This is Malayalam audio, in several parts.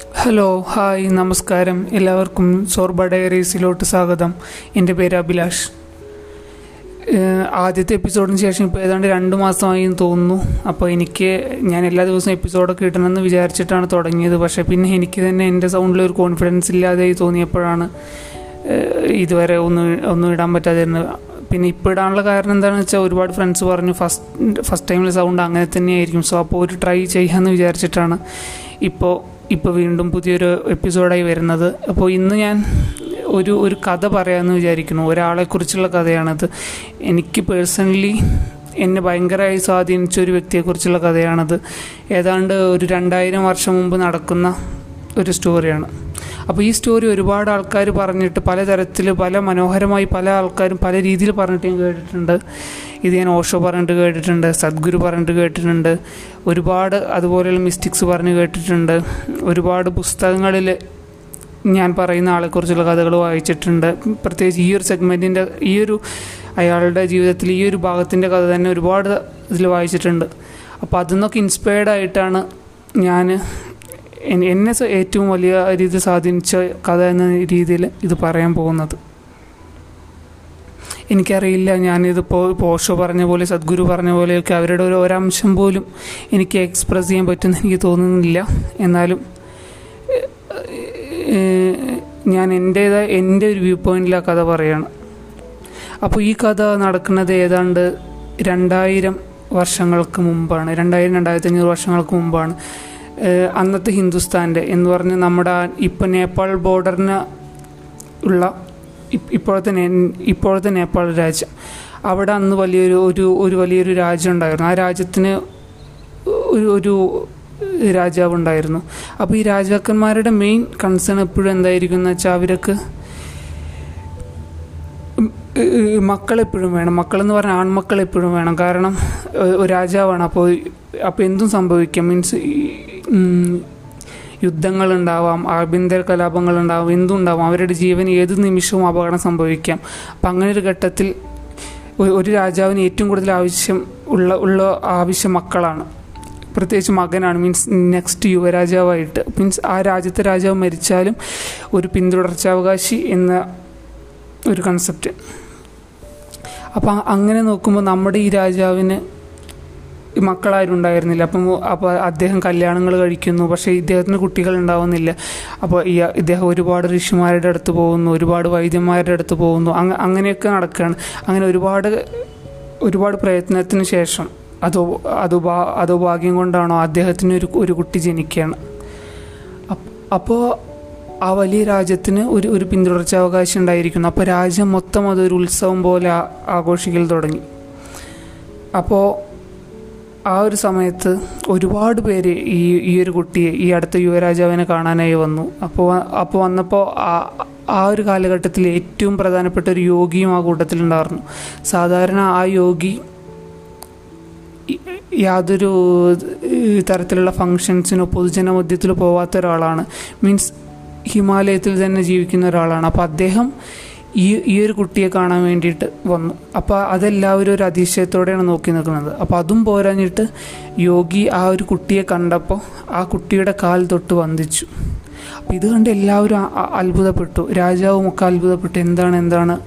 ഹലോ ഹായ് നമസ്കാരം. എല്ലാവർക്കും സോർബ ഡയറീസിലോട്ട് സ്വാഗതം. എന്റെ പേര് അഭിലാഷ്. ആദ്യത്തെ എപ്പിസോഡിന് ശേഷം ഇപ്പോൾ ഏതാണ്ട് രണ്ട് മാസമായി തോന്നുന്നു. അപ്പോൾ എനിക്ക് ഞാൻ എല്ലാ ദിവസവും എപ്പിസോഡൊക്കെ കിട്ടണമെന്ന് വിചാരിച്ചിട്ടാണ് തുടങ്ങിയത്. പക്ഷേ പിന്നെ എനിക്ക് തന്നെ എന്റെ സൗണ്ടിൽ ഒരു കോൺഫിഡൻസ് ഇല്ലാതെയായി തോന്നിയപ്പോഴാണ് ഇതുവരെ ഒന്ന് ഒന്നും ഇടാൻ പറ്റാതിരുന്നത്. പിന്നെ ഇപ്പോൾ ഇടാനുള്ള കാരണം എന്താണെന്ന് വെച്ചാൽ ഒരുപാട് ഫ്രണ്ട്സ് പറഞ്ഞു ഫസ്റ്റ് ഫസ്റ്റ് ടൈമിൽ സൗണ്ട് അങ്ങനെ തന്നെയായിരിക്കും. സോ അപ്പോൾ ഒരു ട്രൈ ചെയ്യാമെന്ന് വിചാരിച്ചിട്ടാണ്. ഇപ്പോൾ ഇപ്പോൾ വീണ്ടും പുതിയൊരു എപ്പിസോഡായി വരുന്നത്. അപ്പോൾ ഇന്ന് ഞാൻ ഒരു ഒരു കഥ പറയാമെന്ന് വിചാരിക്കുന്നു. ഒരാളെക്കുറിച്ചുള്ള കഥയാണത്. എനിക്ക് പേഴ്സണലി എന്നെ ഭയങ്കരമായി സ്വാധീനിച്ച ഒരു വ്യക്തിയെക്കുറിച്ചുള്ള കഥയാണത്. ഏതാണ്ട് ഒരു രണ്ടായിരം വർഷം മുമ്പ് നടക്കുന്ന ഒരു സ്റ്റോറിയാണ്. അപ്പോൾ ഈ സ്റ്റോറി ഒരുപാട് ആൾക്കാർ പറഞ്ഞിട്ട് പലതരത്തിൽ പല മനോഹരമായി പല ആൾക്കാരും പല രീതിയിൽ പറഞ്ഞിട്ട് ഞാൻ കേട്ടിട്ടുണ്ട്. ഇത് ഞാൻ ഓഷോ പറഞ്ഞിട്ട് കേട്ടിട്ടുണ്ട് സദ്ഗുരു പറഞ്ഞിട്ട് കേട്ടിട്ടുണ്ട്. ഒരുപാട് അതുപോലെയുള്ള മിസ്റ്റിക്സ് പറഞ്ഞ് കേട്ടിട്ടുണ്ട്. ഒരുപാട് പുസ്തകങ്ങളിൽ ഞാൻ പറയുന്ന ആളെക്കുറിച്ചുള്ള കഥകൾ വായിച്ചിട്ടുണ്ട്. പ്രത്യേകിച്ച് ഈ ഒരു സെഗ്മെന്റിന്റെ ഈ ഒരു അയാളുടെ ജീവിതത്തിൽ ഈ ഒരു ഭാഗത്തിന്റെ കഥ തന്നെ ഒരുപാട് ഇതിൽ വായിച്ചിട്ടുണ്ട്. അപ്പോൾ അതിൽ നിന്നൊക്കെ ആയിട്ടാണ് ഞാൻ എന്നെ ഏറ്റവും വലിയ രീതിയിൽ സ്വാധീനിച്ച കഥ എന്ന രീതിയിൽ ഇത് പറയാൻ പോകുന്നത്. എനിക്കറിയില്ല ഞാനിതിപ്പോൾ പോഷോ പറഞ്ഞ പോലെ സദ്ഗുരു പറഞ്ഞ പോലെയൊക്കെ അവരുടെ ഒരു ഒരംശം പോലും എനിക്ക് എക്സ്പ്രസ് ചെയ്യാൻ പറ്റുമെന്ന് എനിക്ക് തോന്നുന്നില്ല. എന്നാലും ഞാൻ എന്റേതായ എന്റെ ഒരു വ്യൂ പോയിന്റിൽ ആ കഥ പറയാണ്. അപ്പോൾ ഈ കഥ നടക്കുന്നത് ഏതാണ്ട് രണ്ടായിരം വർഷങ്ങൾക്ക് മുമ്പാണ്. രണ്ടായിരം രണ്ടായിരത്തി അഞ്ഞൂറ് വർഷങ്ങൾക്ക് മുമ്പാണ്. അന്നത്തെ ഹിന്ദുസ്ഥാന്റെ എന്ന് പറഞ്ഞ് നമ്മുടെ ഇപ്പോൾ നേപ്പാൾ ബോർഡറിന് ഉള്ള ഇപ്പോഴത്തെ ഇപ്പോഴത്തെ നേപ്പാൾ രാജ്യം. അവിടെ അന്ന് വലിയൊരു ഒരു ഒരു വലിയൊരു രാജ്യം ഉണ്ടായിരുന്നു. ആ രാജ്യത്തിന് ഒരു ഒരു രാജാവ് ഉണ്ടായിരുന്നു. അപ്പോൾ ഈ രാജാക്കന്മാരുടെ മെയിൻ കൺസേൺ എപ്പോഴും എന്തായിരിക്കും എന്ന് വെച്ചാൽ അവർക്ക് മക്കളെപ്പോഴും വേണം. മക്കളെന്ന് പറഞ്ഞാൽ ആൺമക്കളെപ്പോഴും വേണം. കാരണം രാജാവാണ്. അപ്പോൾ അപ്പോൾ എന്തും സംഭവിക്കാം. മീൻസ് യുദ്ധങ്ങളുണ്ടാവാം ആഭ്യന്തര കലാപങ്ങളുണ്ടാവാം എന്തുണ്ടാവാം അവരുടെ ജീവൻ ഏത് നിമിഷവും അപകടം സംഭവിക്കാം. അപ്പം അങ്ങനെ ഒരു ഘട്ടത്തിൽ ഒരു രാജാവിന് ഏറ്റവും കൂടുതൽ ആവശ്യം ഉള്ള ഉള്ള ആവശ്യം മക്കളാണ്. പ്രത്യേകിച്ച് മകനാണ് മീൻസ് നെക്സ്റ്റ് യുവരാജാവായിട്ട്. മീൻസ് ആ രാജ്യത്തെ രാജാവ് മരിച്ചാലും ഒരു പിന്തുടർച്ചാവകാശി എന്ന ഒരു കൺസെപ്റ്റ് അപ്പം അങ്ങനെ നോക്കുമ്പോൾ നമ്മുടെ ഈ രാജാവിന് മക്കളാരും ഉണ്ടായിരുന്നില്ല അപ്പം അപ്പോൾ അദ്ദേഹം കല്യാണങ്ങൾ കഴിക്കുന്നു. പക്ഷേ ഇദ്ദേഹത്തിന് കുട്ടികൾ ഉണ്ടാവുന്നില്ല. അപ്പോൾ ഈ ഇദ്ദേഹം ഒരുപാട് ഋഷിമാരുടെ അടുത്ത് പോകുന്നു. ഒരുപാട് വൈദ്യന്മാരുടെ അടുത്ത് പോകുന്നു. അങ് അങ്ങനെയൊക്കെ നടക്കുകയാണ്. അങ്ങനെ ഒരുപാട് ഒരുപാട് പ്രയത്നത്തിന് ശേഷം അതോ അതോ അതോ ഭാഗ്യം കൊണ്ടാണോ അദ്ദേഹത്തിന് ഒരു ഒരു കുട്ടി ജനിക്കുകയാണ്. അപ്പോൾ ആ വലിയ രാജ്യത്തിന് ഒരു ഒരു പിന്തുടർച്ചാവകാശം ഉണ്ടായിരിക്കുന്നു. അപ്പോൾ രാജ്യം മൊത്തം അതൊരു ഉത്സവം പോലെ ആഘോഷിക്കൽ തുടങ്ങി. അപ്പോൾ ആ ഒരു സമയത്ത് ഒരുപാട് പേര് ഈ ഈ ഒരു കുട്ടിയെ ഈ അടുത്ത യുവരാജാവിനെ കാണാനായി വന്നു. അപ്പോൾ അപ്പോൾ വന്നപ്പോൾ ആ ആ ഒരു കാലഘട്ടത്തിൽ ഏറ്റവും പ്രധാനപ്പെട്ട ഒരു യോഗിയും ആ കൂട്ടത്തിലുണ്ടായിരുന്നു. സാധാരണ ആ യോഗി യാതൊരു തരത്തിലുള്ള ഫങ്ഷൻസിനോ പൊതുജന മധ്യത്തിലോ പോവാത്ത ഒരാളാണ്. മീൻസ് ഹിമാലയത്തിൽ തന്നെ ജീവിക്കുന്ന ഒരാളാണ്. അപ്പോൾ അദ്ദേഹം ഈ ഈ ഒരു കുട്ടിയെ കാണാൻ വേണ്ടിയിട്ട് വന്നു. അപ്പോൾ അതെല്ലാവരും ഒരു അതിശയത്തോടെയാണ് നോക്കി നിൽക്കുന്നത്. അപ്പോൾ അതും പോരാഞ്ഞിട്ട് യോഗി ആ ഒരു കുട്ടിയെ കണ്ടപ്പോൾ ആ കുട്ടിയുടെ കാൽ തൊട്ട് വന്ദിച്ചു. അപ്പോൾ ഇത് കണ്ട് എല്ലാവരും അത്ഭുതപ്പെട്ടു. രാജാവും ഒക്കെ അത്ഭുതപ്പെട്ടു. എന്താണ് എന്താണ്?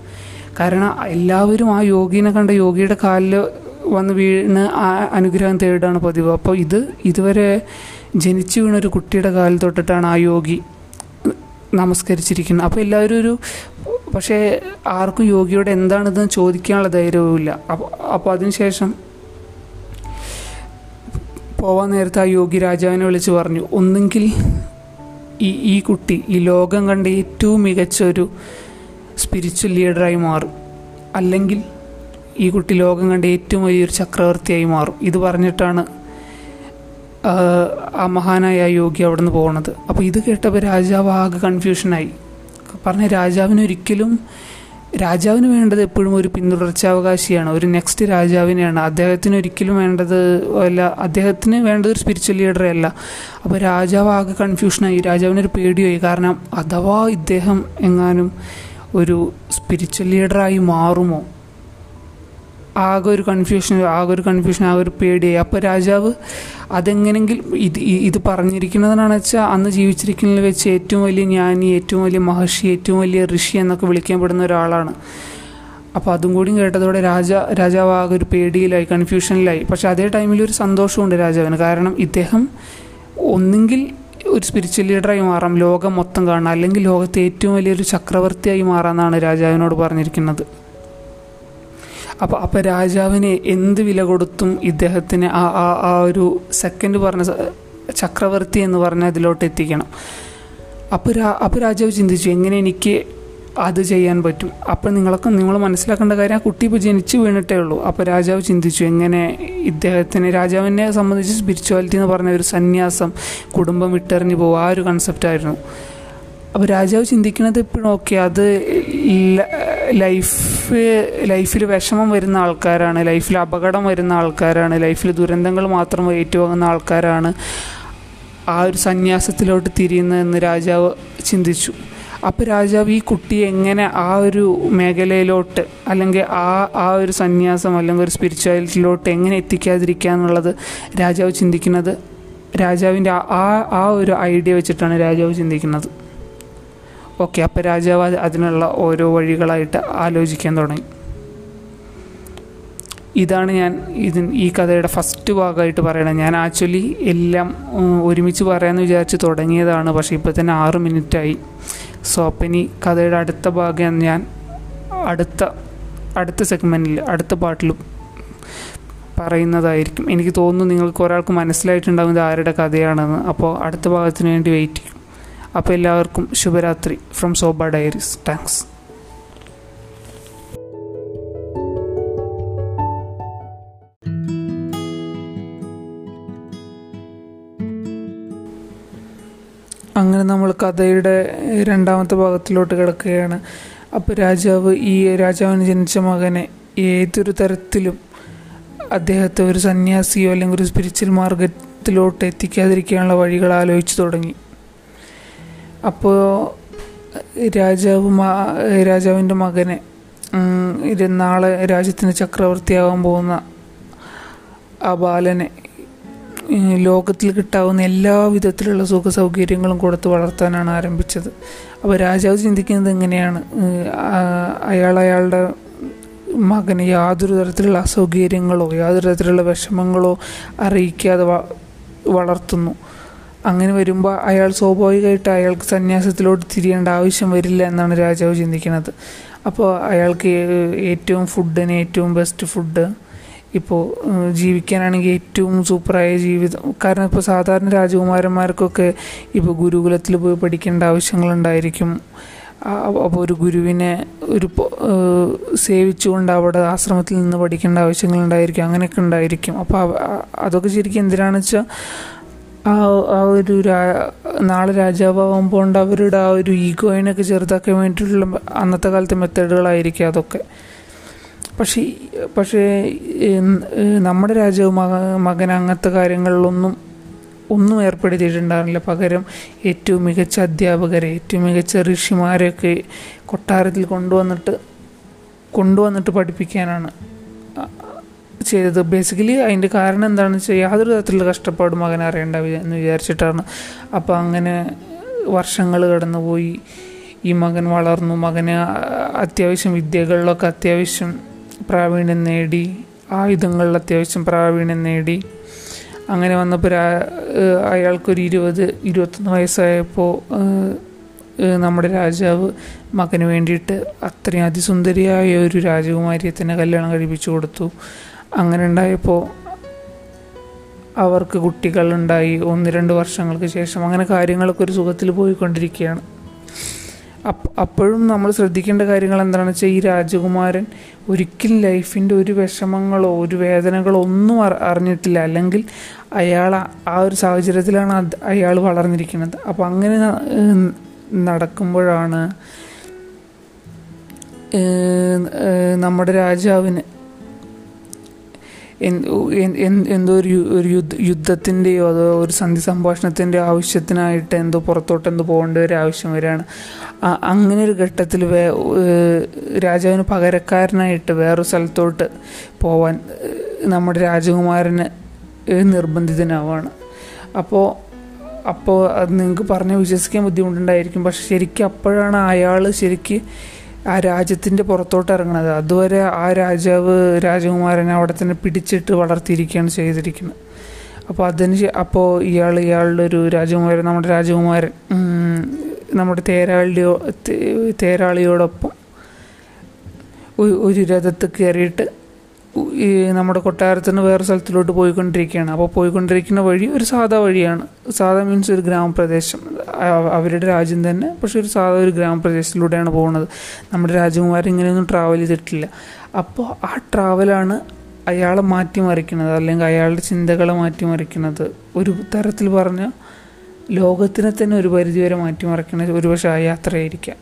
കാരണം എല്ലാവരും ആ യോഗിനെ കണ്ട യോഗിയുടെ കാലിൽ വന്ന് വീണ് ആ അനുഗ്രഹം തേടാണ് പതിവ്. അപ്പോൾ ഇത് ഇതുവരെ ജനിച്ചു വീണ ഒരു കുട്ടിയുടെ കാലിൽ തൊട്ടിട്ടാണ് ആ യോഗി നമസ്കരിച്ചിരിക്കുന്നത്. അപ്പോൾ എല്ലാവരും ഒരു പക്ഷേ ആർക്കും യോഗിയോട് എന്താണിതെന്ന് ചോദിക്കാനുള്ള ധൈര്യവുമില്ല. അപ്പോൾ അപ്പോൾ അതിനുശേഷം പോവാൻ നേരത്തെ ആ യോഗി രാജാവിനെ വിളിച്ച് പറഞ്ഞു ഒന്നെങ്കിൽ ഈ ഈ കുട്ടി ഈ ലോകം കണ്ട ഏറ്റവും മികച്ച ഒരു സ്പിരിച്വൽ ലീഡറായി മാറും. അല്ലെങ്കിൽ ഈ കുട്ടി ലോകം കണ്ട ഏറ്റവും വലിയൊരു ചക്രവർത്തിയായി മാറും. ഇത് പറഞ്ഞിട്ടാണ് ആ, മഹാനായ യോഗി അവിടെ നിന്ന് പോകുന്നത് അപ്പോൾ ഇത് കേട്ടപ്പോൾ രാജാവ് ആകെ കൺഫ്യൂഷനായി പറഞ്ഞ രാജാവിന് ഒരിക്കലും രാജാവിന് വേണ്ടത് എപ്പോഴും ഒരു പിന്തുടർച്ചാവകാശിയാണ്. ഒരു നെക്സ്റ്റ് രാജാവിനെയാണ്. അദ്ദേഹത്തിന് ഒരിക്കലും വേണ്ടത് അല്ല അദ്ദേഹത്തിന് വേണ്ടത് ഒരു സ്പിരിച്വൽ ലീഡറെ അല്ല. അപ്പോൾ രാജാവ് ആകെ കൺഫ്യൂഷനായി രാജാവിനൊരു പേടിയായി. കാരണം അഥവാ ഇദ്ദേഹം എങ്ങാനും ഒരു സ്പിരിച്വൽ ലീഡറായി മാറുമോ? ആകെ ഒരു കൺഫ്യൂഷൻ ആകെ ഒരു കൺഫ്യൂഷൻ ആകെ ഒരു പേടിയായി. അപ്പോൾ രാജാവ് അതെങ്ങനെങ്കിലും ഇത് ഇത് പറഞ്ഞിരിക്കുന്നതെന്നാണ് വെച്ചാൽ അന്ന് ജീവിച്ചിരിക്കുന്നതിൽ വെച്ച് ഏറ്റവും വലിയ ജ്ഞാനി ഏറ്റവും വലിയ മഹർഷി ഏറ്റവും വലിയ ഋഷി എന്നൊക്കെ വിളിക്കപ്പെടുന്ന ഒരാളാണ്. അപ്പോൾ അതും കൂടി കേട്ടതോടെ രാജ രാജാവ് ആകെ ഒരു പേടിയിലായി കൺഫ്യൂഷനിലായി പക്ഷെ അതേ ടൈമിൽ ഒരു സന്തോഷമുണ്ട് രാജാവിന്. കാരണം ഇദ്ദേഹം ഒന്നുകിൽ ഒരു സ്പിരിച്വൽ ലീഡറായി മാറാം ലോകം മൊത്തം കാണാം അല്ലെങ്കിൽ ലോകത്തെ ഏറ്റവും വലിയൊരു ചക്രവർത്തിയായി മാറാമെന്നാണ് രാജാവിനോട് പറഞ്ഞിരിക്കുന്നത്. അപ്പോൾ അപ്പോൾ രാജാവിന് എന്ത് വില കൊടുത്തും ഇദ്ദേഹത്തിന് ആ ആ ആ ഒരു സെക്കൻഡ് പറഞ്ഞ ചക്രവർത്തി എന്ന് പറഞ്ഞ അതിലോട്ട് എത്തിക്കണം. അപ്പോൾ രാ അപ്പോൾ രാജാവ് ചിന്തിച്ചു എങ്ങനെ എനിക്ക് അത് ചെയ്യാൻ പറ്റും? അപ്പം നിങ്ങളൊക്കെ നിങ്ങൾ മനസ്സിലാക്കേണ്ട കാര്യം ആ കുട്ടി ഇപ്പോൾ ജനിച്ച് വീണിട്ടേ ഉള്ളൂ. അപ്പോൾ രാജാവ് ചിന്തിച്ചു എങ്ങനെ ഇദ്ദേഹത്തിന് രാജാവിനെ സംബന്ധിച്ച് സ്പിരിച്വാലിറ്റി എന്ന് പറഞ്ഞ ഒരു സന്യാസം കുടുംബം വിട്ടെറിഞ്ഞു പോകും ആ ഒരു കൺസെപ്റ്റായിരുന്നു അപ്പോൾ രാജാവ് ചിന്തിക്കുന്നത് എപ്പോഴും ഓക്കെ അത് ലൈഫ് ലൈഫിൽ വിഷമം വരുന്ന ആൾക്കാരാണ് ലൈഫിൽ അപകടം വരുന്ന ആൾക്കാരാണ് ലൈഫിൽ ദുരന്തങ്ങൾ മാത്രം ഏറ്റുവാങ്ങുന്ന ആൾക്കാരാണ് ആ ഒരു സന്യാസത്തിലോട്ട് തിരിയുന്നതെന്ന് രാജാവ് ചിന്തിച്ചു. അപ്പോൾ രാജാവ് ഈ കുട്ടി എങ്ങനെ ആ ഒരു മേഖലയിലോട്ട് അല്ലെങ്കിൽ ആ ആ ഒരു സന്യാസം അല്ലെങ്കിൽ ഒരു സ്പിരിച്വാലിറ്റിയിലോട്ട് എങ്ങനെ എത്തിക്കാതിരിക്കുക എന്നുള്ളത് രാജാവ് ചിന്തിക്കുന്നത് രാജാവിന്റെ ആ- ആ ഒരു ഐഡിയ വെച്ചിട്ടാണ് രാജാവ് ചിന്തിക്കുന്നത്. ഓക്കെ അപ്പോൾ രാജാവ് അത് അതിനുള്ള ഓരോ വഴികളായിട്ട് ആലോചിക്കാൻ തുടങ്ങി. ഇതാണ് ഞാൻ ഇതിൻ ഈ കഥയുടെ ഫസ്റ്റ് ഭാഗമായിട്ട് പറയണത്. ഞാൻ ആക്ച്വലി എല്ലാം ഒരുമിച്ച് പറയാമെന്ന് വിചാരിച്ച് തുടങ്ങിയതാണ്. പക്ഷേ ഇപ്പോൾ തന്നെ ആറ് മിനിറ്റായി. സോ അപ്പം ഇനി കഥയുടെ അടുത്ത ഭാഗം ഞാൻ അടുത്ത അടുത്ത സെഗ്മെന്റിൽ അടുത്ത പാട്ടിൽ പറയുന്നതായിരിക്കും. എനിക്ക് തോന്നുന്നു നിങ്ങൾക്ക് ഒരാൾക്ക് മനസ്സിലായിട്ടുണ്ടാകും ഇത് ആരുടെ കഥയാണെന്ന്. അപ്പോൾ അടുത്ത ഭാഗത്തിന് വേണ്ടി വെയിറ്റ് ചെയ്യും. അപ്പോൾ എല്ലാവർക്കും ശുഭരാത്രി ഫ്രം സോബ ഡയറീസ് താങ്ക്സ് അങ്ങനെ നമ്മൾ കഥയുടെ രണ്ടാമത്തെ ഭാഗത്തിലോട്ട് കിടക്കുകയാണ്. അപ്പോൾ രാജാവ് ഈ രാജാവിന് ജനിച്ച മകനെ ഏതൊരു തരത്തിലും അദ്ദേഹത്തെ ഒരു സന്യാസിയോ അല്ലെങ്കിൽ ഒരു സ്പിരിച്വൽ മാർഗത്തിലോട്ട് എത്തിക്കാതിരിക്കാനുള്ള വഴികൾ ആലോചിച്ചു തുടങ്ങി. അപ്പോൾ രാജാവ് രാജാവിന്റെ മകനെ നാളെ രാജ്യത്തിന് ചക്രവർത്തിയാവാൻ പോകുന്ന ആ ബാലനെ ലോകത്തിൽ കിട്ടാവുന്ന എല്ലാ വിധത്തിലുള്ള സുഖ സൗകര്യങ്ങളും കൊടുത്ത് വളർത്താനാണ് ആരംഭിച്ചത്. അപ്പോൾ രാജാവ് ചിന്തിക്കുന്നത് എങ്ങനെയാണ് അയാൾ അയാളുടെ മകന് യാതൊരു തരത്തിലുള്ള അസൗകര്യങ്ങളോ യാതൊരു തരത്തിലുള്ള വിഷമങ്ങളോ അറിയിക്കാതെ വളർത്തുന്നു. അങ്ങനെ വരുമ്പോൾ അയാൾ സ്വാഭാവികമായിട്ട് അയാൾക്ക് സന്യാസത്തിലോട്ട് തിരിയേണ്ട ആവശ്യം വരില്ല എന്നാണ് രാജാവ് ചിന്തിക്കുന്നത്. അപ്പോൾ അയാൾക്ക് ഏറ്റവും ഫുഡിന് ഏറ്റവും ബെസ്റ്റ് ഫുഡ് ഇപ്പോൾ ജീവിക്കാനാണെങ്കിൽ ഏറ്റവും സൂപ്പറായ ജീവിതം. കാരണം ഇപ്പോൾ സാധാരണ രാജകുമാരന്മാർക്കൊക്കെ ഇപ്പോൾ ഗുരുകുലത്തിൽ പോയി പഠിക്കേണ്ട ആവശ്യങ്ങളുണ്ടായിരിക്കും. അപ്പോൾ ഒരു ഗുരുവിനെ ഒരു സേവിച്ചുകൊണ്ട് അവിടെ ആശ്രമത്തിൽ നിന്ന് പഠിക്കേണ്ട ആവശ്യങ്ങളുണ്ടായിരിക്കും. അങ്ങനെയൊക്കെ ഉണ്ടായിരിക്കും. അപ്പോൾ അതൊക്കെ ശരിക്കും എന്തിനാണെന്ന് വെച്ചാൽ ആ ആ ഒരു നാളെ രാജാവാകുമ്പോൾ അവരുടെ ആ ഒരു ഈഗോയിനൊക്കെ ചെറുതാക്കാൻ വേണ്ടിയിട്ടുള്ള അന്നത്തെ കാലത്തെ മെത്തേഡുകളായിരിക്കും അതൊക്കെ. പക്ഷേ പക്ഷേ നമ്മുടെ രാജാവ് മക മകൻ അങ്ങനത്തെ കാര്യങ്ങളിലൊന്നും ഒന്നും ഏർപ്പെടുത്തിയിട്ടുണ്ടാവില്ല പകരം ഏറ്റവും മികച്ച അധ്യാപകരെ ഏറ്റവും മികച്ച ഋഷിമാരെയൊക്കെ കൊട്ടാരത്തിൽ കൊണ്ടുവന്നിട്ട് കൊണ്ടുവന്നിട്ട് പഠിപ്പിക്കാനാണ്. ചെയ്തത്. ബേസിക്കലി അതിന്റെ കാരണം എന്താണെന്ന് വെച്ചാൽ യാതൊരു തരത്തിലുള്ള കഷ്ടപ്പാടും മകൻ അറിയേണ്ട എന്ന് വിചാരിച്ചിട്ടാണ്. അപ്പോൾ അങ്ങനെ വർഷങ്ങൾ കടന്നുപോയി. ഈ മകൻ വളർന്നു. മകന് അത്യാവശ്യം വിദ്യകളിലൊക്കെ അത്യാവശ്യം പ്രാവീണ്യം നേടി. ആയുധങ്ങളിൽ അത്യാവശ്യം പ്രാവീണ്യം നേടി. അങ്ങനെ വന്നപ്പോൾ അയാൾക്കൊരു ഇരുപത് ഇരുപത്തൊന്ന് വയസ്സായപ്പോൾ നമ്മുടെ രാജാവ് മകന് വേണ്ടിയിട്ട് അത്രയും അതിസുന്ദരിയായ ഒരു രാജകുമാരിയെ തന്നെ കല്യാണം കഴിപ്പിച്ചു കൊടുത്തു. അങ്ങനെ ഉണ്ടായപ്പോൾ അവർക്ക് കുട്ടികളുണ്ടായി. ഒന്ന് രണ്ട് വർഷങ്ങൾക്ക് ശേഷം അങ്ങനെ കാര്യങ്ങളൊക്കെ ഒരു സുഖത്തിൽ പോയിക്കൊണ്ടിരിക്കുകയാണ്. അപ്പ അപ്പോഴും നമ്മൾ ശ്രദ്ധിക്കേണ്ട കാര്യങ്ങൾ എന്താണെന്ന് വെച്ചാൽ ഈ രാജകുമാരൻ ഒരിക്കലും ലൈഫിന്റെ ഒരു വിഷമങ്ങളോ ഒരു വേദനകളോ ഒന്നും അറി- അറിഞ്ഞിട്ടില്ല. അല്ലെങ്കിൽ അയാൾ ആ- ഒരു സാഹചര്യത്തിലാണ് അയാൾ വളർന്നിരിക്കുന്നത്. അപ്പോൾ അങ്ങനെ നടക്കുമ്പോഴാണ് നമ്മുടെ രാജാവിന് എന്തോ ഒരു ഒരു യുദ്ധ യുദ്ധത്തിന്റെയോ അതോ ഒരു സന്ധി സംഭാഷണത്തിന്റെ ആവശ്യത്തിനായിട്ട് എന്തോ പുറത്തോട്ട് എന്തോ പോകേണ്ട ഒരു ആവശ്യം വരികയാണ്. അങ്ങനെ ഒരു ഘട്ടത്തിൽ വേ രാജാവിന് പകരക്കാരനായിട്ട് വേറൊരു സ്ഥലത്തോട്ട് പോവാൻ നമ്മുടെ രാജകുമാരന് നിർബന്ധിതനാവാണ്. അപ്പോൾ അപ്പോൾ അത് നിങ്ങൾക്ക് പറഞ്ഞ് വിശ്വസിക്കാൻ ബുദ്ധിമുട്ടുണ്ടായിരിക്കും. പക്ഷെ ശരിക്കും അപ്പോഴാണ് അയാൾ ശരിക്ക് ആ രാജ്യത്തിന്റെ പുറത്തോട്ട് ഇറങ്ങണത്. അതുവരെ ആ രാജാവ് രാജകുമാരനെ അവിടെ തന്നെ പിടിച്ചിട്ട് വളർത്തിയിരിക്കുകയാണ് ചെയ്തിരിക്കുന്നത്. അപ്പോൾ അതിന് അപ്പോൾ ഇയാൾ ഇയാളുടെ ഒരു രാജകുമാരൻ നമ്മുടെ രാജകുമാരൻ നമ്മുടെ തേരാളിയോ തേരാളിയോടൊപ്പം ഒരു- രഥത്ത് കയറിയിട്ട് ഈ നമ്മുടെ കൊട്ടാരത്തിൽ നിന്ന് വേറെ സ്ഥലത്തിലോട്ട് പോയിക്കൊണ്ടിരിക്കുകയാണ്. അപ്പോൾ പോയിക്കൊണ്ടിരിക്കുന്ന വഴി ഒരു സാധാ വഴിയാണ്. സാധാ മീൻസ് ഒരു ഗ്രാമപ്രദേശം. അവരുടെ രാജ്യം തന്നെ പക്ഷെ ഒരു സാധാ ഒരു ഗ്രാമപ്രദേശത്തിലൂടെയാണ് പോകുന്നത്. നമ്മുടെ രാജകുമാരൻ ഇങ്ങനെയൊന്നും ട്രാവൽ ചെയ്തിട്ടില്ല. അപ്പോൾ ആ ട്രാവലാണ് അയാളെ മാറ്റിമറിക്കുന്നത് അല്ലെങ്കിൽ അയാളുടെ ചിന്തകളെ മാറ്റിമറിക്കുന്നത്. ഒരു തരത്തിൽ പറഞ്ഞാൽ ലോകത്തിനെ തന്നെ ഒരു പരിധിവരെ മാറ്റിമറിക്കുന്ന ഒരുപക്ഷെ ആ യാത്രയായിരിക്കാം.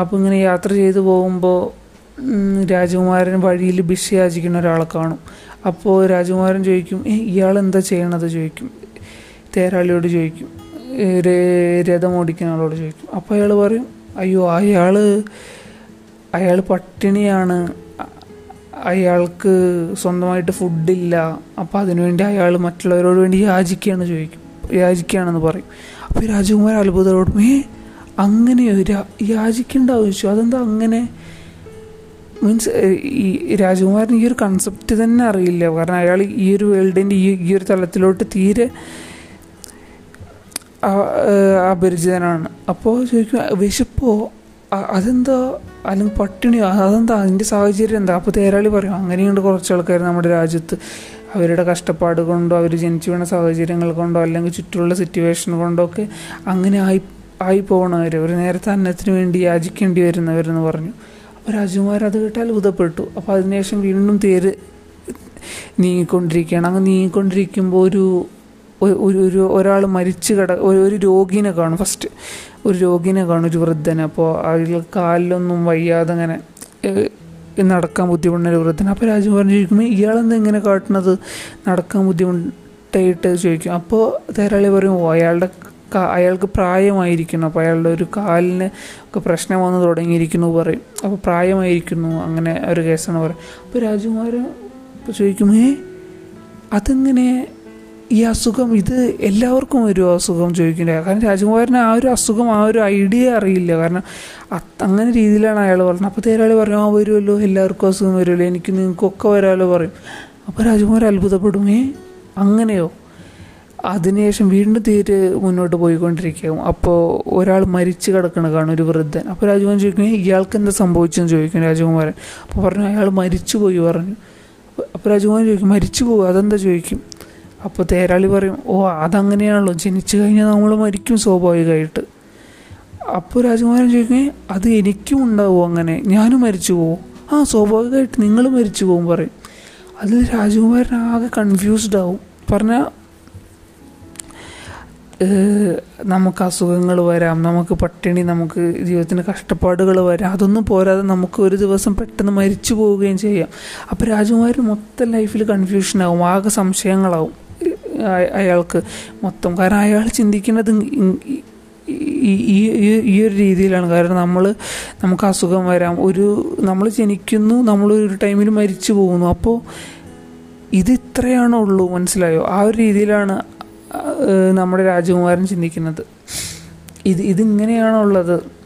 അപ്പോൾ ഇങ്ങനെ യാത്ര ചെയ്തു പോകുമ്പോൾ രാജകുമാരൻ വഴിയിൽ ഭിക്ഷ യാചിക്കുന്ന ഒരാളെ കാണും. അപ്പോൾ രാജകുമാരൻ ചോദിക്കും ഇയാൾ എന്താ ചെയ്യണത്? ചോദിക്കും. തേരാളിയോട് ചോദിക്കും. രഥം ഓടിക്കുന്ന ആളോട് ചോദിക്കും. അപ്പോൾ അയാൾ പറയും അയ്യോ അയാൾ അയാൾ പട്ടിണിയാണ്. അയാൾക്ക് സ്വന്തമായിട്ട് ഫുഡില്ല. അപ്പോൾ അതിനുവേണ്ടി അയാൾ മറ്റുള്ളവരോട് വേണ്ടി യാചിക്കുകയാണ് ചോദിക്കും. യാചിക്കുകയാണെന്ന് പറയും. അപ്പോൾ രാജകുമാരൻ അത്ഭുതത്തോടും ഏ അങ്ങനെയോ രാ- യാചിക്കേണ്ട ആവശ്യം അതെന്താ അങ്ങനെ? മീൻസ് ഈ രാജകുമാരൻ ഈ ഒരു കൺസെപ്റ്റ് തന്നെ അറിയില്ല. കാരണം അയാൾ ഈ ഒരു വേൾഡിന്റെ ഈ ഈ ഒരു തലത്തിലോട്ട് തീരെ അപരിചിതനാണ്. അപ്പോൾ ചോദിക്കും വിശപ്പോ? അതെന്താ? അല്ലെങ്കിൽ പട്ടിണിയോ? അതെന്താ? അതിന്റെ സാഹചര്യം എന്താ? അപ്പോൾ തേരാളി പറയും അങ്ങനെയുണ്ട് കുറച്ച് ആൾക്കാർ നമ്മുടെ രാജ്യത്ത്. അവരുടെ കഷ്ടപ്പാട് കൊണ്ടോ അവർ ജനിച്ചു വീണ സാഹചര്യങ്ങൾ കൊണ്ടോ അല്ലെങ്കിൽ ചുറ്റുമുള്ള സിറ്റുവേഷൻ കൊണ്ടോ ഒക്കെ അങ്ങനെ ആയി ആയി പോകണവർ ഒരു നേരത്തെ അന്നത്തിന് വേണ്ടി യാചിക്കേണ്ടി വരുന്നവരെന്ന് പറഞ്ഞു. രാജകുമാരൻ അത് കേട്ട് അത്ഭുതപ്പെട്ടു അപ്പോൾ അതിനുശേഷം വീണ്ടും തേര് നീങ്ങിക്കൊണ്ടിരിക്കുകയാണ്. അങ്ങ് നീങ്ങിക്കൊണ്ടിരിക്കുമ്പോൾ ഒരു ഒരു ഒരു ഒരാൾ മരിച്ചു കിട ഒരു രോഗിനെ കാണും. ഫസ്റ്റ് ഒരു രോഗിനെ കാണും ഒരു വൃദ്ധനെ. അപ്പോൾ അതിൽ കാലിലൊന്നും വയ്യാതെ അങ്ങനെ നടക്കാൻ ബുദ്ധിമുട്ടുന്ന ഒരു വൃദ്ധൻ അപ്പോൾ രാജകുമാരൻ ചോദിക്കുമ്പോൾ ഇയാളെന്താ ഇങ്ങനെ കാട്ടുന്നത്? നടക്കാൻ ബുദ്ധിമുട്ടായിട്ട് ചോദിക്കും. അപ്പോൾ തേരാളി പറയും അയാളുടെ അയാൾക്ക് പ്രായമായിരിക്കുന്നു. അപ്പോൾ അയാളുടെ ഒരു കാലിന് ഒക്കെ പ്രശ്നം വന്ന് തുടങ്ങിയിരിക്കുന്നു പറയും. അപ്പോൾ പ്രായമായിരിക്കുന്നു അങ്ങനെ ഒരു കേസാണ് പറയും അപ്പോൾ രാജകുമാരൻ ഇപ്പോൾ ചോദിക്കും ഏ അതെങ്ങനെ? ഈ അസുഖം ഇത് എല്ലാവർക്കും ഒരു അസുഖം? ചോദിക്കില്ല കാരണം രാജകുമാരന് ആ ഒരു അസുഖം ആ ഒരു ഐഡിയ അറിയില്ല. കാരണം അങ്ങനെ രീതിയിലാണ് അയാൾ പറഞ്ഞത്. അപ്പോൾ തേരാളി പറയും ആ വരുമല്ലോ എല്ലാവർക്കും അസുഖം വരുമല്ലോ എനിക്ക് നിങ്ങൾക്കൊക്കെ വരാമല്ലോ പറയും. അപ്പോൾ രാജകുമാരൻ അത്ഭുതപ്പെടും. ഏ അങ്ങനെയോ? അതിനുശേഷം വീണ്ടും തീരെ മുന്നോട്ട് പോയിക്കൊണ്ടിരിക്കും അപ്പോൾ ഒരാൾ മരിച്ചു കിടക്കണ കാണും ഒരു വൃദ്ധൻ. അപ്പോൾ രാജകുമാരൻ ചോദിക്കും "ഏയ്, ഇയാൾക്ക് എന്താ സംഭവിച്ചെന്ന്? ചോദിക്കും രാജകുമാരൻ. അപ്പോൾ പറഞ്ഞു അയാൾ മരിച്ചു പോയി പറഞ്ഞു. അപ്പോൾ രാജകുമാരൻ ചോദിക്കും മരിച്ചു പോകും അതെന്താ? ചോദിക്കും. അപ്പോൾ തേരാളി പറയും ഓ അതങ്ങനെയാണല്ലോ. ജനിച്ചു കഴിഞ്ഞാൽ നമ്മൾ മരിക്കും സ്വാഭാവികമായിട്ട്. അപ്പോൾ രാജകുമാരൻ ചോദിക്കും അത് എനിക്കും ഉണ്ടാവുമോ അങ്ങനെ? ഞാനും മരിച്ചു പോകും ആ സ്വാഭാവികമായിട്ട് നിങ്ങൾ മരിച്ചു പോകും പറയും. അതിൽ രാജകുമാരൻ ആകെ കൺഫ്യൂസ്ഡ് ആവും. പറഞ്ഞാൽ നമുക്ക് അസുഖങ്ങൾ വരാം നമുക്ക് പട്ടിണി നമുക്ക് ജീവിതത്തിന് കഷ്ടപ്പാടുകൾ വരാം. അതൊന്നും പോരാതെ നമുക്ക് ഒരു ദിവസം പെട്ടെന്ന് മരിച്ചു പോവുകയും ചെയ്യാം. അപ്പോൾ രാജകുമാരൻ മൊത്തം ലൈഫിൽ കൺഫ്യൂഷനാകും ആകെ സംശയങ്ങളാവും. അയാൾക്ക് മൊത്തം. കാരണം അയാൾ ചിന്തിക്കുന്നത് ഈ- ഈ- ഒരു രീതിയിലാണ്. കാരണം നമ്മൾ നമുക്ക് അസുഖം വരാം. ഒരു നമ്മൾ ജനിക്കുന്നു നമ്മൾ ഒരു ടൈമിൽ മരിച്ചു പോകുന്നു. അപ്പോൾ ഇത് ഇത്രയാണോ ഉള്ളൂ മനസ്സിലായോ? ആ ഒരു രീതിയിലാണ് നമ്മുടെ രാജകുമാരൻ ചിന്തിക്കുന്നത്. ഇത് ഇതിങ്ങനെയാണോ ഉള്ളത്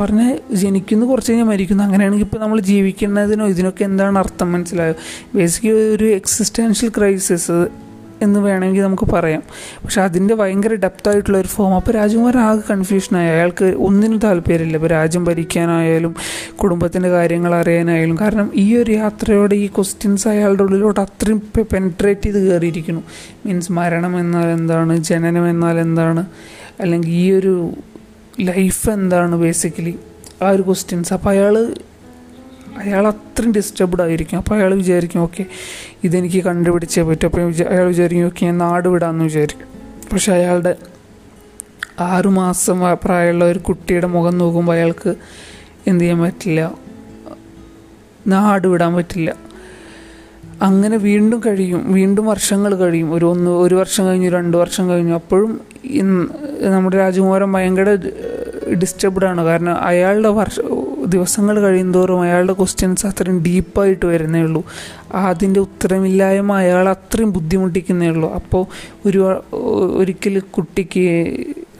പറഞ്ഞ് ജനിക്കുന്നു കുറച്ച് കഴിഞ്ഞാൽ മരിക്കുന്നു അങ്ങനെയാണെങ്കിൽ ഇപ്പോൾ നമ്മൾ ജീവിക്കുന്നതിനോ ഇതിനൊക്കെ എന്താണ് അർത്ഥം മനസ്സിലായോ? ബേസിക്കലി ഒരു എക്സിസ്റ്റൻഷ്യൽ ക്രൈസിസ് എന്ന് വേണമെങ്കിൽ നമുക്ക് പറയാം. പക്ഷെ അതിന്റെ ഭയങ്കര ഡെപ്തായിട്ടുള്ള ഒരു ഫോം അപ്പോൾ രാജകുമാരൻ ആകെ കൺഫ്യൂഷനായി അയാൾക്ക് ഒന്നിനും താല്പര്യമില്ല. ഇപ്പോൾ രാജ്യം ഭരിക്കാനായാലും കുടുംബത്തിന്റെ കാര്യങ്ങൾ അറിയാനായാലും. കാരണം ഈ ഒരു യാത്രയോടെ ഈ ക്വസ്റ്റ്യൻസ് അയാളുടെ ഉള്ളിലോട്ട് അത്രയും പെൻട്രേറ്റ് ചെയ്ത് കയറിയിരിക്കുന്നു. മീൻസ് മരണം എന്നാൽ എന്താണ്? ജനനം എന്നാൽ എന്താണ്? അല്ലെങ്കിൽ ഈ ഒരു ലൈഫ് എന്താണ് ബേസിക്കലി ആ ഒരു ക്വസ്റ്റ്യൻസ് അപ്പോൾ അയാൾ അയാൾ അത്രയും ഡിസ്റ്റർബ്ഡ് ആയിരിക്കും. അപ്പോൾ അയാൾ വിചാരിക്കും ഓക്കെ ഇതെനിക്ക് കണ്ടുപിടിച്ചേ പറ്റും. അപ്പോൾ അയാൾ വിചാരിക്കും ഓക്കെ ഞാൻ നാട് വിടാമെന്ന് വിചാരിക്കും. പക്ഷെ അയാളുടെ ആറുമാസം പ്രായമുള്ള ഒരു കുട്ടിയുടെ മുഖം നോക്കുമ്പോൾ അയാൾക്ക് എന്ത് ചെയ്യാൻ പറ്റില്ല. നാട് വിടാൻ പറ്റില്ല. അങ്ങനെ വീണ്ടും കഴിയും. വീണ്ടും വർഷങ്ങൾ കഴിയും. ഒരു ഒന്ന് ഒരു വർഷം കഴിഞ്ഞു രണ്ട് വർഷം കഴിഞ്ഞു. അപ്പോഴും നമ്മുടെ രാജകുമാരൻ ഭയങ്കര ഡിസ്റ്റർബ്ഡ് ആണ്. കാരണം അയാളുടെ വർഷ ദിവസങ്ങൾ കഴിയുന്തോറും അയാളുടെ ക്വസ്റ്റ്യൻസ് അത്രയും ഡീപ്പായിട്ട് വരുന്നേ ഉള്ളൂ. അതിന്റെ ഉത്തരമില്ലായ്മ അയാൾ അത്രയും ബുദ്ധിമുട്ടിക്കുന്നേ ഉള്ളൂ. അപ്പോൾ ഒരു ഒരിക്കൽ കുട്ടിക്ക്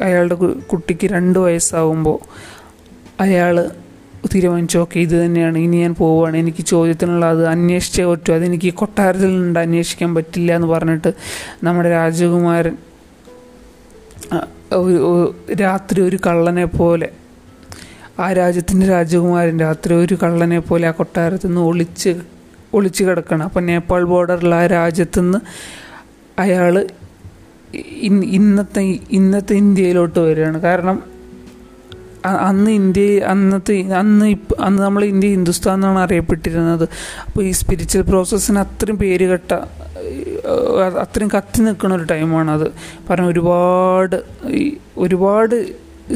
അയാളുടെ കുട്ടിക്ക് രണ്ട് വയസ്സാവുമ്പോൾ അയാൾ തീരുമാനിച്ചു ഓക്കെ ഇത് തന്നെയാണ് ഇനി ഞാൻ പോവുകയാണ് എനിക്ക് ചോദ്യത്തിനുള്ള അത് അന്വേഷിച്ചേ പറ്റൂ അതെനിക്ക് കൊട്ടാരത്തിൽ നിന്ന് അന്വേഷിക്കാൻ പറ്റില്ല എന്ന് പറഞ്ഞിട്ട് നമ്മുടെ രാജകുമാരൻ രാത്രി ഒരു കള്ളനെ പോലെ ആ രാജ്യത്തിന്റെ രാജകുമാരൻ രാത്രി ഒരു കള്ളനെ പോലെ ആ കൊട്ടാരത്തിൽ നിന്ന് ഒളിച്ച് ഒളിച്ച് കിടക്കണം. അപ്പം നേപ്പാൾ ബോർഡറിൽ ആ രാജ്യത്തു നിന്ന് അയാൾ ഇന്നത്തെ ഇന്നത്തെ ഇന്ത്യയിലോട്ട് വരികയാണ്. കാരണം അന്ന് ഇന്ത്യ അന്നത്തെ അന്ന് ഇപ്പം അന്ന് നമ്മൾ ഇന്ത്യ ഹിന്ദുസ്ഥാൻ എന്നാണ് അറിയപ്പെട്ടിരുന്നത്. അപ്പോൾ ഈ സ്പിരിച്വൽ പ്രോസസ്സിന് അത്രയും പേര് കെട്ട അത്രയും കത്തി നിൽക്കുന്ന ഒരു ടൈമാണത് കാരണം ഒരുപാട് ഒരുപാട്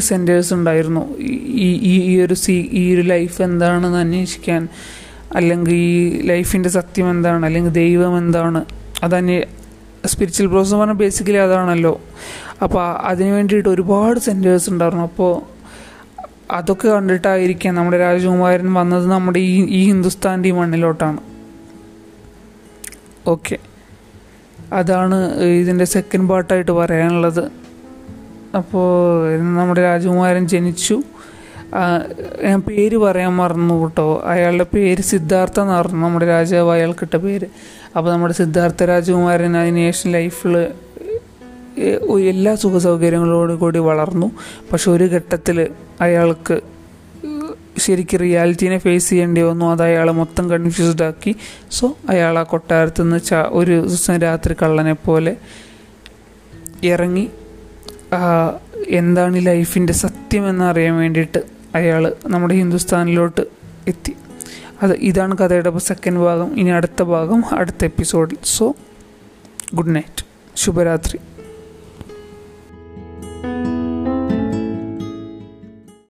സെന്റേഴ്സ് ഉണ്ടായിരുന്നു. ഈ ഈ ഈ ഒരു സീ ഈ ഒരു ലൈഫ് എന്താണെന്ന് അന്വേഷിക്കാൻ അല്ലെങ്കിൽ ഈ ലൈഫിന്റെ സത്യം എന്താണ് അല്ലെങ്കിൽ ദൈവം എന്താണ് അതന്നെ സ്പിരിച്വൽ പ്രോസസ് പറഞ്ഞാൽ ബേസിക്കലി അതാണല്ലോ. അപ്പോൾ അതിന് വേണ്ടിയിട്ട് ഒരുപാട് സെന്റേഴ്സ് ഉണ്ടായിരുന്നു. അപ്പോൾ അതൊക്കെ കണ്ടിട്ടായിരിക്കാം നമ്മുടെ രാജകുമാരൻ വന്നത് നമ്മുടെ ഈ ഈ ഹിന്ദുസ്ഥാന്റെ ഈ മണ്ണിലോട്ടാണ്. ഓക്കെ അതാണ് ഇതിന്റെ സെക്കൻഡ് പാർട്ടായിട്ട് പറയാനുള്ളത്. അപ്പോൾ നമ്മുടെ രാജകുമാരൻ ജനിച്ചു. ഞാൻ പേര് പറയാൻ മറന്നു കേട്ടോ. അയാളുടെ പേര് സിദ്ധാർത്ഥ എന്ന് പറഞ്ഞു നമ്മുടെ രാജാവ് അയാൾക്കിട്ട പേര്. അപ്പോൾ നമ്മുടെ സിദ്ധാർത്ഥ രാജകുമാരൻ അതിനുശേഷം ലൈഫിൽ എല്ലാ സുഖ സൗകര്യങ്ങളോടും കൂടി വളർന്നു. പക്ഷെ ഒരു ഘട്ടത്തിൽ അയാൾക്ക് ശരിക്കും റിയാലിറ്റീനെ ഫേസ് ചെയ്യേണ്ടി വന്നു. അത് അയാളെ മൊത്തം കൺഫ്യൂസ്ഡ് ആക്കി. സോ അയാൾ ആ കൊട്ടാരത്തു നിന്ന് ഒരു ദിവസം രാത്രി കള്ളനെ പോലെ ഇറങ്ങി എന്താണ് ലൈഫിന്റെ സത്യം എന്നറിയാൻ വേണ്ടിയിട്ട് അയാൾ നമ്മുടെ ഹിന്ദുസ്ഥാനിലോട്ട് എത്തി. അത് ഇതാണ് കഥയുടെ സെക്കൻഡ് ഭാഗം. ഇനി അടുത്ത ഭാഗം അടുത്ത എപ്പിസോഡിൽ സോ ഗുഡ് നൈറ്റ് ശുഭരാത്രി.